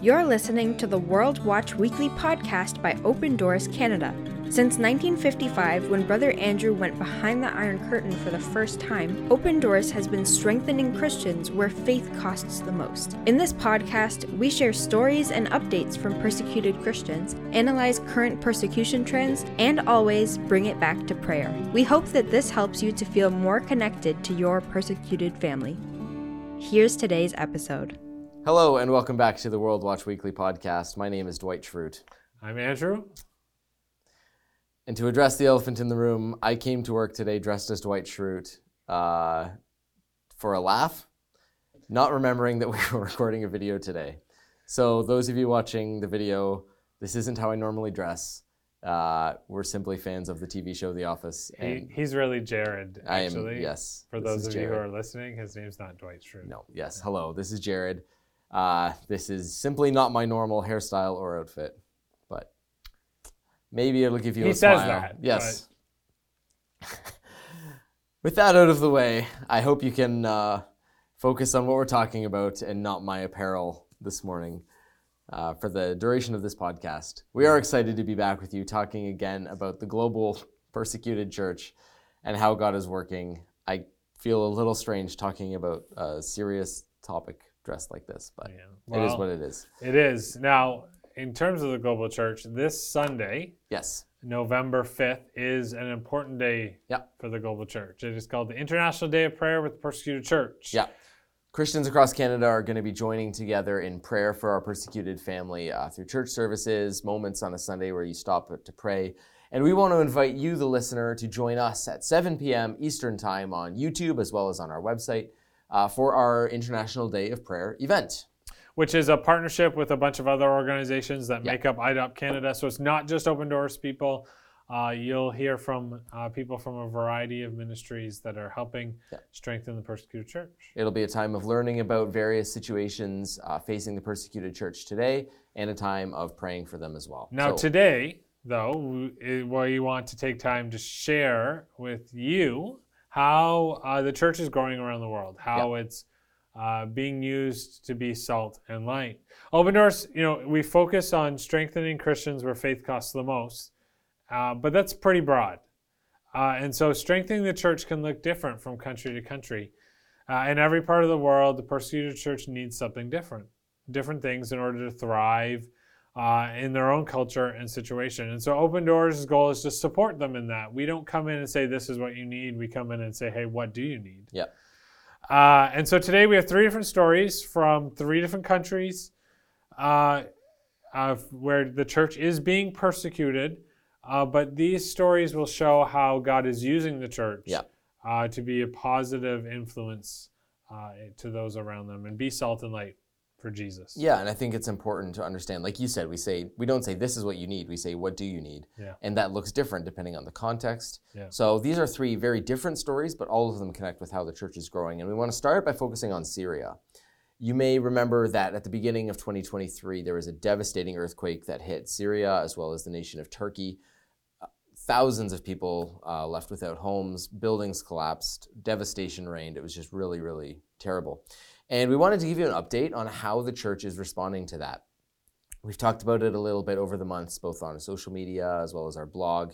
You're listening to the World Watch Weekly podcast by Open Doors Canada. Since 1955, when Brother Andrew went behind the Iron Curtain for the first time, Open Doors has been strengthening Christians where faith costs the most. In this podcast, we share stories and updates from persecuted Christians, analyze current persecution trends, and always bring it back to prayer. We hope that this helps you to feel more connected to your persecuted family. Here's today's episode. Hello and welcome back to the World Watch Weekly podcast. My name is Dwight Schrute. I'm Andrew. And to address the elephant in the room, I came to work today dressed as Dwight Schrute uh, for a laugh, not remembering that we were recording a video today. So, those of you watching the video, this isn't how I normally dress. Uh, we're simply fans of the TV show The Office. He, he's really Jared, I am- actually. yes, For those of you who are listening, his name's not Dwight Schrute. No, yes, hello, this is Jared. Uh, this is simply not my normal hairstyle or outfit, but maybe it'll give you He a says smile. that, Yes. With that out of the way, I hope you can uh, focus on what we're talking about and not my apparel this morning uh, for the duration of this podcast. We are excited to be back with you talking again about the global persecuted church and how God is working. I feel a little strange talking about a serious topic dressed like this, but Yeah. it is what it is. It is. Now, in terms of the global church, this Sunday, Yes. November 5th, is an important day Yeah. for the global church. It is called the International Day of Prayer with the Persecuted Church. Yeah. Christians across Canada are going to be joining together in prayer for our persecuted family uh, through church services, moments on a Sunday where you stop to pray. And we want to invite you, the listener, to join us at 7 p.m. Eastern Time on YouTube as well as on our website uh, for our International Day of Prayer event. which is a partnership with a bunch of other organizations that Yeah. make up IDOP Canada. So it's not just Open Doors people. Uh, you'll hear from uh, people from a variety of ministries that are helping Yeah. strengthen the persecuted church. It'll be a time of learning about various situations uh, facing the persecuted church today and a time of praying for them as well. Now, So- today, though, we, we want to take time to share with you how uh, the church is growing around the world, how it's uh, being used to be salt and light. Open Doors, you know, we focus on strengthening Christians where faith costs the most, uh, but that's pretty broad. Uh, and so strengthening the church can look different from country to country. Uh, in every part of the world, the persecuted church needs something different, different things in order to thrive uh, in their own culture and situation. And so Open Doors' goal is to support them in that. We don't come in and say, this is what you need. We come in and say, hey, what do you need? Yeah. Uh, and so today we have three different stories from three different countries uh, where the church is being persecuted. Uh, but these stories will show how God is using the church Yeah. uh, to be a positive influence uh, to those around them and be salt and light for Jesus. Yeah, and I think it's important to understand. Like you said, we say we don't say this is what you need. We say what do you need, Yeah. and that looks different depending on the context. Yeah. So these are three very different stories, but all of them connect with how the church is growing. And we want to start by focusing on Syria. You may remember that at the beginning of 2023, there was a devastating earthquake that hit Syria as well as the nation of Turkey. Thousands of people uh, left without homes, buildings collapsed, devastation reigned. It was just really, really terrible. And we wanted to give you an update on how the church is responding to that. We've talked about it a little bit over the months, both on social media as well as our blog.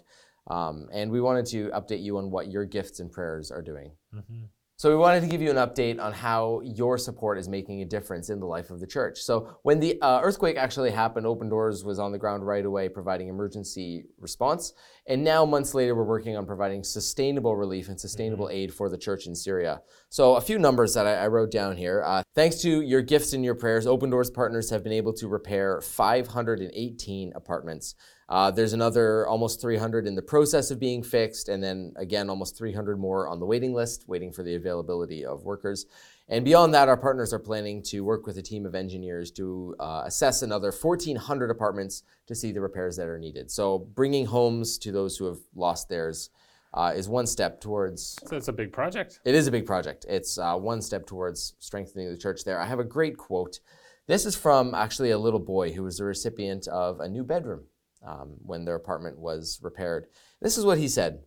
Um, and we wanted to update you on what your gifts and prayers are doing. Mhm. So we wanted to give you an update on how your support is making a difference in the life of the church. So when the uh, earthquake actually happened, Open Doors was on the ground right away providing emergency response. And now months later, we're working on providing sustainable relief and sustainable aid for the church in Syria. So a few numbers that I, I wrote down here. Uh, thanks to your gifts and your prayers, Open Doors partners have been able to repair 518 apartments. Uh, there's another almost 300 in the process of being fixed, and then again, almost 300 more on the waiting list, waiting for the availability of workers. And beyond that, our partners are planning to work with a team of engineers to uh, assess another 1,400 apartments to see the repairs that are needed. So, bringing homes to those who have lost theirs uh, is one step towards So it's a big project. it is a big project. It's uh, one step towards strengthening the church there. I have a great quote. This is from actually a little boy who was the recipient of a new bedroom um, when their apartment was repaired. This is what he said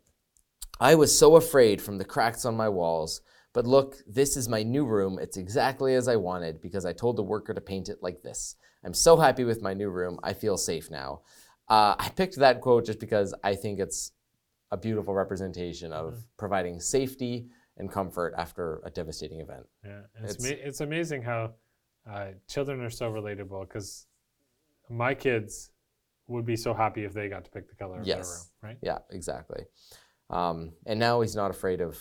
I was so afraid from the cracks on my walls, But look, this is my new room. It's exactly as I wanted because I told the worker to paint it like this. I'm so happy with my new room. I feel safe now. Uh, I picked that quote just because I think it's a beautiful representation of Mhm. providing safety and comfort after a devastating event. Yeah, it's It's- ma- it's amazing how uh, children are so relatable because my kids would be so happy if they got to pick the color of their room, right? Yeah, exactly. Um, and now he's not afraid of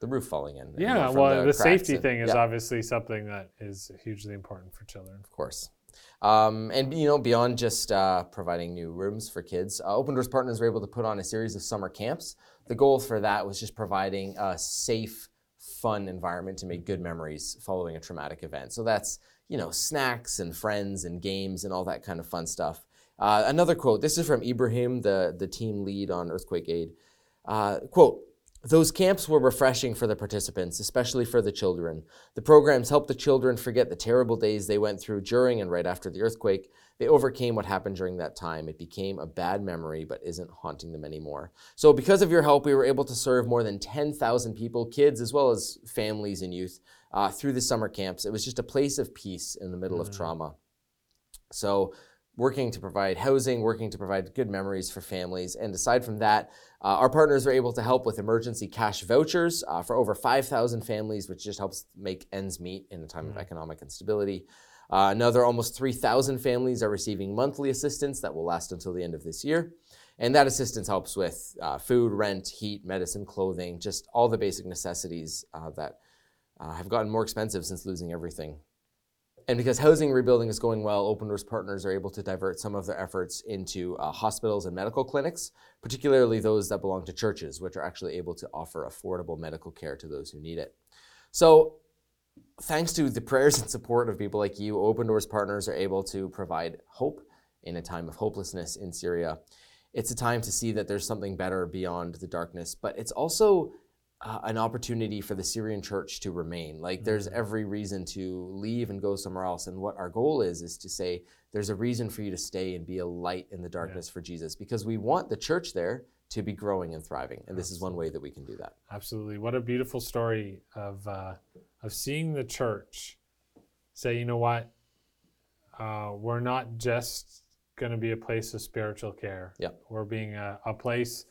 the roof falling in. Yeah, well, the, cracks safety and- thing is yeah. obviously something that is hugely important for children. Of course. Um, and you know, beyond just uh, providing new rooms for kids, uh, Open Doors partners were able to put on a series of summer camps. The goal for that was just providing a safe, fun environment to make good memories following a traumatic event. So that's you know snacks and friends and games and all that kind of fun stuff. Uh, another quote. This is from Ibrahim, the the team lead on earthquake aid. Uh, quote. Those camps were refreshing for the participants, especially for the children. The programs helped the children forget the terrible days they went through during and right after the earthquake. They overcame what happened during that time. It became a bad memory, but isn't haunting them anymore. So, because of your help, we were able to serve more than 10,000 people, kids as well as families and youth, uh, through the summer camps. It was just a place of peace in the middle of Mhm. trauma. So, working to provide housing, working to provide good memories for families. And aside from that, uh, our partners are able to help with emergency cash vouchers uh, for over 5,000 families, which just helps make ends meet in a time of Mhm. economic instability. Uh, another almost 3,000 families are receiving monthly assistance that will last until the end of this year. And that assistance helps with uh, food, rent, heat, medicine, clothing, just all the basic necessities uh, that uh, have gotten more expensive since losing everything. And because housing rebuilding is going well, Open Doors partners are able to divert some of their efforts into uh, hospitals and medical clinics, particularly those that belong to churches, which are actually able to offer affordable medical care to those who need it. So, thanks to the prayers and support of people like you, Open Doors partners are able to provide hope in a time of hopelessness in Syria. It's a time to see that there's something better beyond the darkness, but it's also uh, an opportunity for the Syrian church to remain. Like there's Mhm. every reason to leave and go somewhere else. And what our goal is, is to say there's a reason for you to stay and be a light in the darkness for Jesus because we want the church there to be growing and thriving. And this is one way that we can do that. Absolutely. What a beautiful story of uh, of seeing the church say, you know what, uh, we're not just going to be a place of spiritual care. Yep. We're being a, a place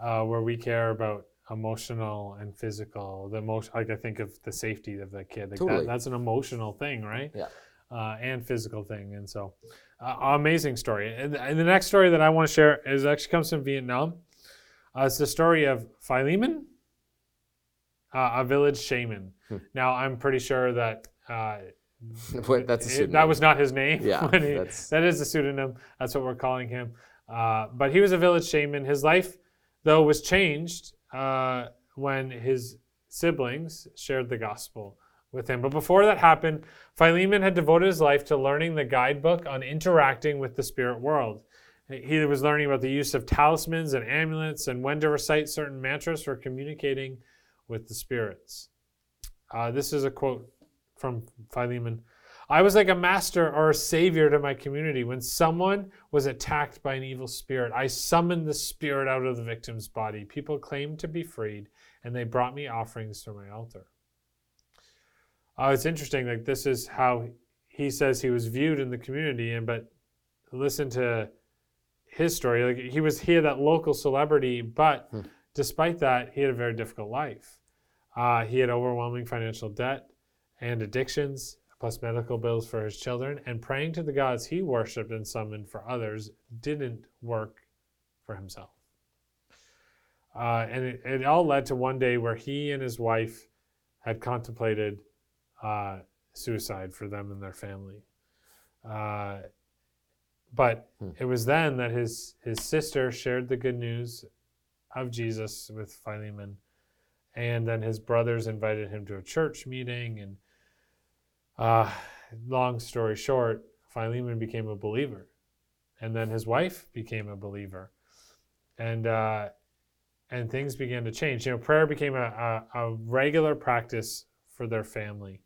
uh, where we care about emotional and physical. The most, like I think of the safety of the kid. Like Totally. that, that's an emotional thing, right? Yeah. Uh, and physical thing, and so uh, amazing story. And, and the next story that I want to share is actually comes from Vietnam. Uh, it's the story of Philemon, uh, a village shaman. Hmm. Now, I'm pretty sure that uh, What- that's a it- pseudonym. that was not his name. Yeah, he- that is a pseudonym. That's what we're calling him. Uh, but he was a village shaman. His life, though, was changed uh, when his siblings shared the gospel with him. But before that happened, Philemon had devoted his life to learning the guidebook on interacting with the spirit world. He was learning about the use of talismans and amulets and when to recite certain mantras for communicating with the spirits. Uh, this is a quote from Philemon. I was like a master or a savior to my community. When someone was attacked by an evil spirit, I summoned the spirit out of the victim's body. People claimed to be freed, and they brought me offerings to my altar. Uh, it's interesting. Like this is how he says he was viewed in the community, and but listen to his story. Like he was here, that local celebrity, but Hmm. despite that, he had a very difficult life. Uh, he had overwhelming financial debt and addictions, plus medical bills for his children, and praying to the gods he worshipped and summoned for others didn't work for himself. Uh, and it, it all led to one day where he and his wife had contemplated uh, suicide for them and their family. Uh, but Hmm. it was then that his, his sister shared the good news of Jesus with Philemon. And then his brothers invited him to a church meeting. And uh, long story short, Philemon became a believer. And then his wife became a believer. And, uh, and things began to change. You know, prayer became a, a, a regular practice for their family.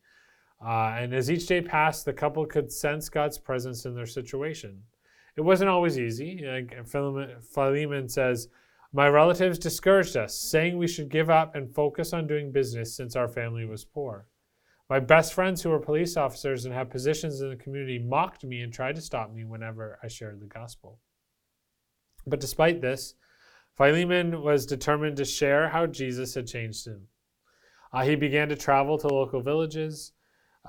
Uh, and as each day passed, the couple could sense God's presence in their situation. It wasn't always easy. Like Philemon, Philemon says, My relatives discouraged us, saying we should give up and focus on doing business since our family was poor. My best friends, who were police officers and have positions in the community, mocked me and tried to stop me whenever I shared the gospel. But despite this, Philemon was determined to share how Jesus had changed him. Uh, he began to travel to local villages,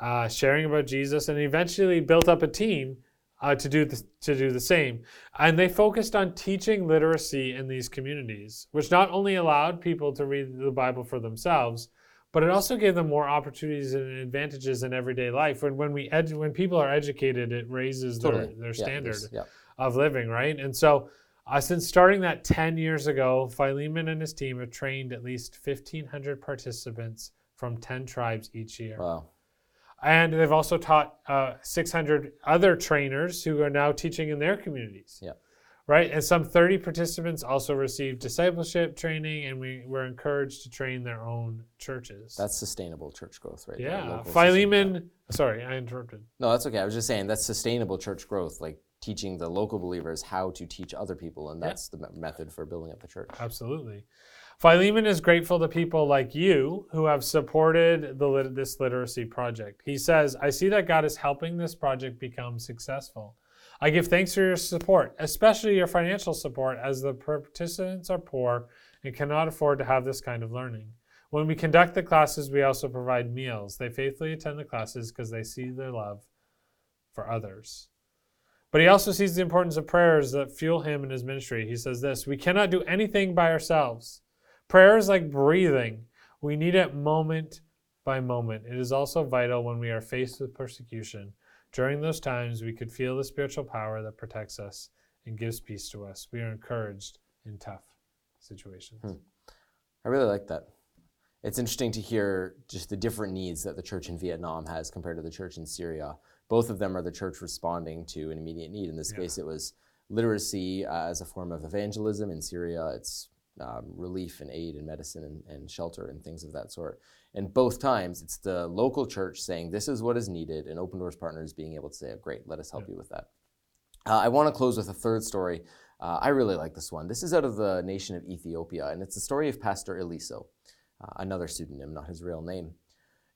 uh, sharing about Jesus, and eventually built up a team uh, to do the, to do the same. And they focused on teaching literacy in these communities, which not only allowed people to read the Bible for themselves, but it also gave them more opportunities and advantages in everyday life. When when we edu- when people are educated, it raises Totally. their, their Yeah, standard yeah. of living, right? And so, uh, since starting that 10 years ago, Philemon and his team have trained at least 1,500 participants from 10 tribes each year. Wow. And they've also taught uh, 600 other trainers who are now teaching in their communities. Yeah. Right? And some 30 participants also received discipleship training, and we were encouraged to train their own churches. That's sustainable church growth, right? yeah. system. Philemon, sorry, I interrupted. No, that's okay. I was just saying that's sustainable church growth, like teaching the local believers how to teach other people, and Yeah. that's the me- method for building up the church. Absolutely. Philemon is grateful to people like you who have supported the lit- this literacy project. He says, I see that God is helping this project become successful. I give thanks for your support, especially your financial support, as the participants are poor and cannot afford to have this kind of learning. When we conduct the classes, we also provide meals. They faithfully attend the classes because they see their love for others. But he also sees the importance of prayers that fuel him in his ministry. He says this We cannot do anything by ourselves. Prayer is like breathing, we need it moment by moment. It is also vital when we are faced with persecution. During those times, we could feel the spiritual power that protects us and gives peace to us. We are encouraged in tough situations. Hmm. I really like that. It's interesting to hear just the different needs that the church in Vietnam has compared to the church in Syria. Both of them are the church responding to an immediate need. In this Yeah. case, it was literacy uh, as a form of evangelism. In Syria, it's um, relief and aid and medicine and, and shelter and things of that sort. And both times, it's the local church saying, This is what is needed, and Open Doors Partners being able to say, oh, Great, let us help Yeah. you with that. Uh, I want to close with a third story. Uh, I really like this one. This is out of the nation of Ethiopia, and it's the story of Pastor Eliso, uh, another pseudonym, not his real name.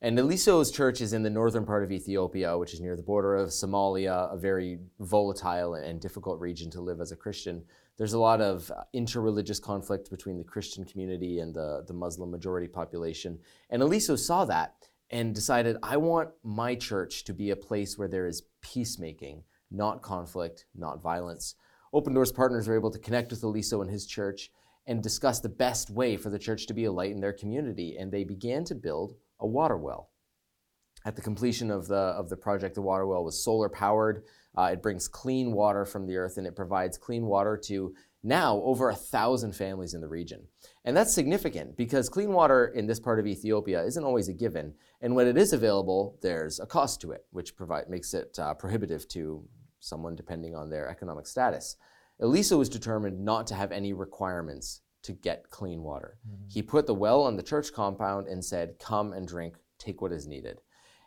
And Eliso's church is in the northern part of Ethiopia, which is near the border of Somalia, a very volatile and difficult region to live as a Christian. There's a lot of interreligious conflict between the Christian community and the, the Muslim majority population. And Eliso saw that and decided, I want my church to be a place where there is peacemaking, not conflict, not violence. Open Doors partners were able to connect with Eliso and his church and discuss the best way for the church to be a light in their community. And they began to build a water well. At the completion of the, of the project, the water well was solar powered. Uh, it brings clean water from the earth and it provides clean water to now over a thousand families in the region. And that's significant because clean water in this part of Ethiopia isn't always a given. And when it is available, there's a cost to it, which provide, makes it uh, prohibitive to someone depending on their economic status. Eliso was determined not to have any requirements to get clean water. He put the well on the church compound and said, Come and drink, take what is needed.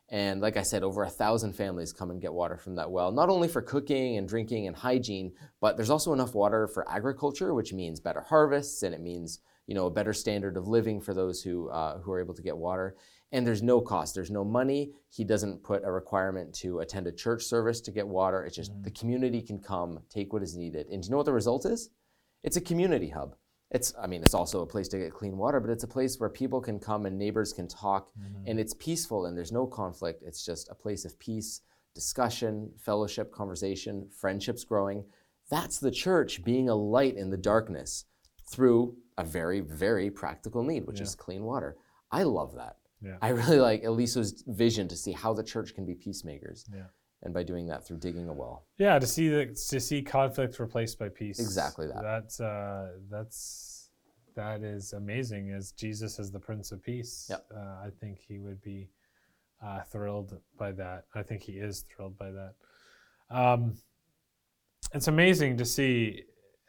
And like I said, over a thousand families come and get water from that well, not only for cooking and drinking and hygiene, but there's also enough water for agriculture, which means better harvests and it means you know a better standard of living for those who uh, who are able to get water. And there's no cost, there's no money. He doesn't put a requirement to attend a church service to get water. It's just the community can come, take what is needed. And do you know what the result is? It's a community hub. It's, I mean, it's also a place to get clean water, but it's a place where people can come and neighbors can talk, mm-hmm. and it's peaceful and there's no conflict. It's just a place of peace, discussion, fellowship, conversation, friendships growing. That's the church being a light in the darkness through a very, very practical need, which Yeah. is clean water. I love that. Yeah. I really like Eliso's vision to see how the church can be peacemakers, Yeah. And by doing that through digging a well. Yeah, to see the to see conflict replaced by peace. Exactly that. That's uh, that's that is amazing. As Jesus is the Prince of Peace, Yep. uh, I think he would be uh, thrilled by that. I think he is thrilled by that. Um, it's amazing to see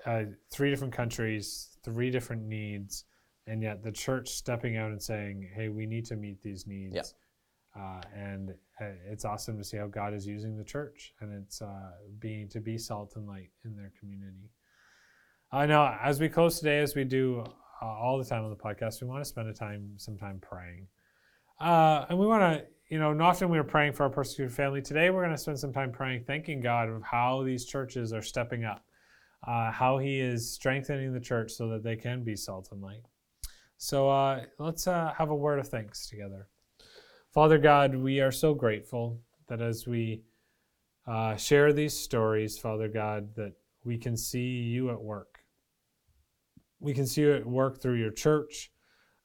uh, three different countries, three different needs, and yet the church stepping out and saying, "Hey, we need to meet these needs." Yep. Uh, and uh, it's awesome to see how God is using the church and it's uh, being to be salt and light in their community. I know as we close today, as we do uh, all the time on the podcast, we want to spend a time, some time praying. Uh, and we want to, you know, often we are praying for our persecuted family. Today, we're going to spend some time praying, thanking God of how these churches are stepping up, uh, how He is strengthening the church so that they can be salt and light. So uh, let's uh, have a word of thanks together. Father God, we are so grateful that as we uh, share these stories, Father God, that we can see you at work. We can see you at work through your church,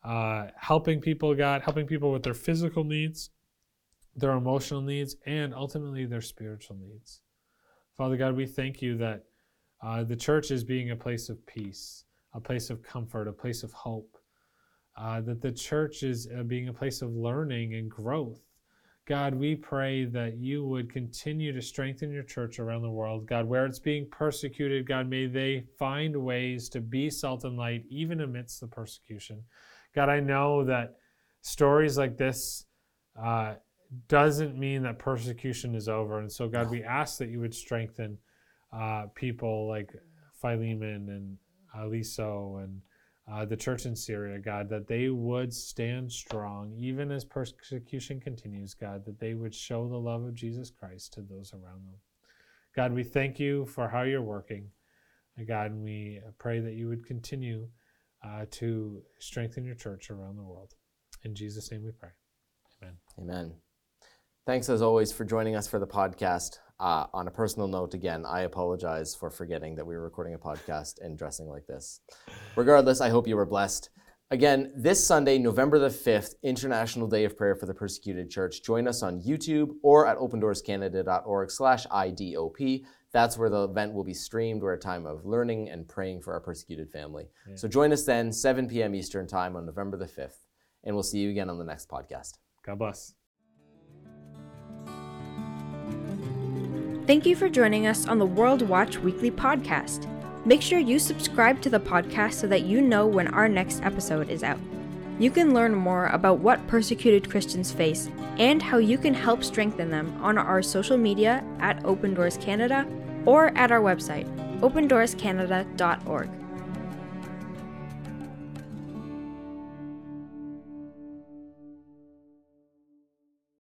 uh, helping people, God, helping people with their physical needs, their emotional needs, and ultimately their spiritual needs. Father God, we thank you that uh, the church is being a place of peace, a place of comfort, a place of hope. Uh, that the church is uh, being a place of learning and growth God, we pray that you would continue to strengthen your church around the world. God, where it's being persecuted, God, may they find ways to be salt and light even amidst the persecution. God, I know that stories like this uh, doesn't mean that persecution is over. And so, God, we ask that you would strengthen uh, people like Philemon and Eliso and uh, the church in Syria, God, that they would stand strong even as persecution continues, God, that they would show the love of Jesus Christ to those around them. God, we thank you for how you're working. God, and we pray that you would continue uh, to strengthen your church around the world. In Jesus' name we pray. Amen. Amen. Thanks as always for joining us for the podcast. Uh, on a personal note, again, I apologize for forgetting that we were recording a podcast and dressing like this. Regardless, I hope you were blessed. Again, this Sunday, November the 5th, International Day of Prayer for the Persecuted Church. Join us on YouTube or at opendoorscanada.org slash IDOP. That's where the event will be streamed. We're a time of learning and praying for our persecuted family. Yeah. So join us then, 7 p.m. Eastern Time on November the 5th. And we'll see you again on the next podcast. God bless. Thank you for joining us on the World Watch Weekly podcast. Make sure you subscribe to the podcast so that you know when our next episode is out. You can learn more about what persecuted Christians face and how you can help strengthen them on our social media at Open Doors Canada or at our website, opendoorscanada.org.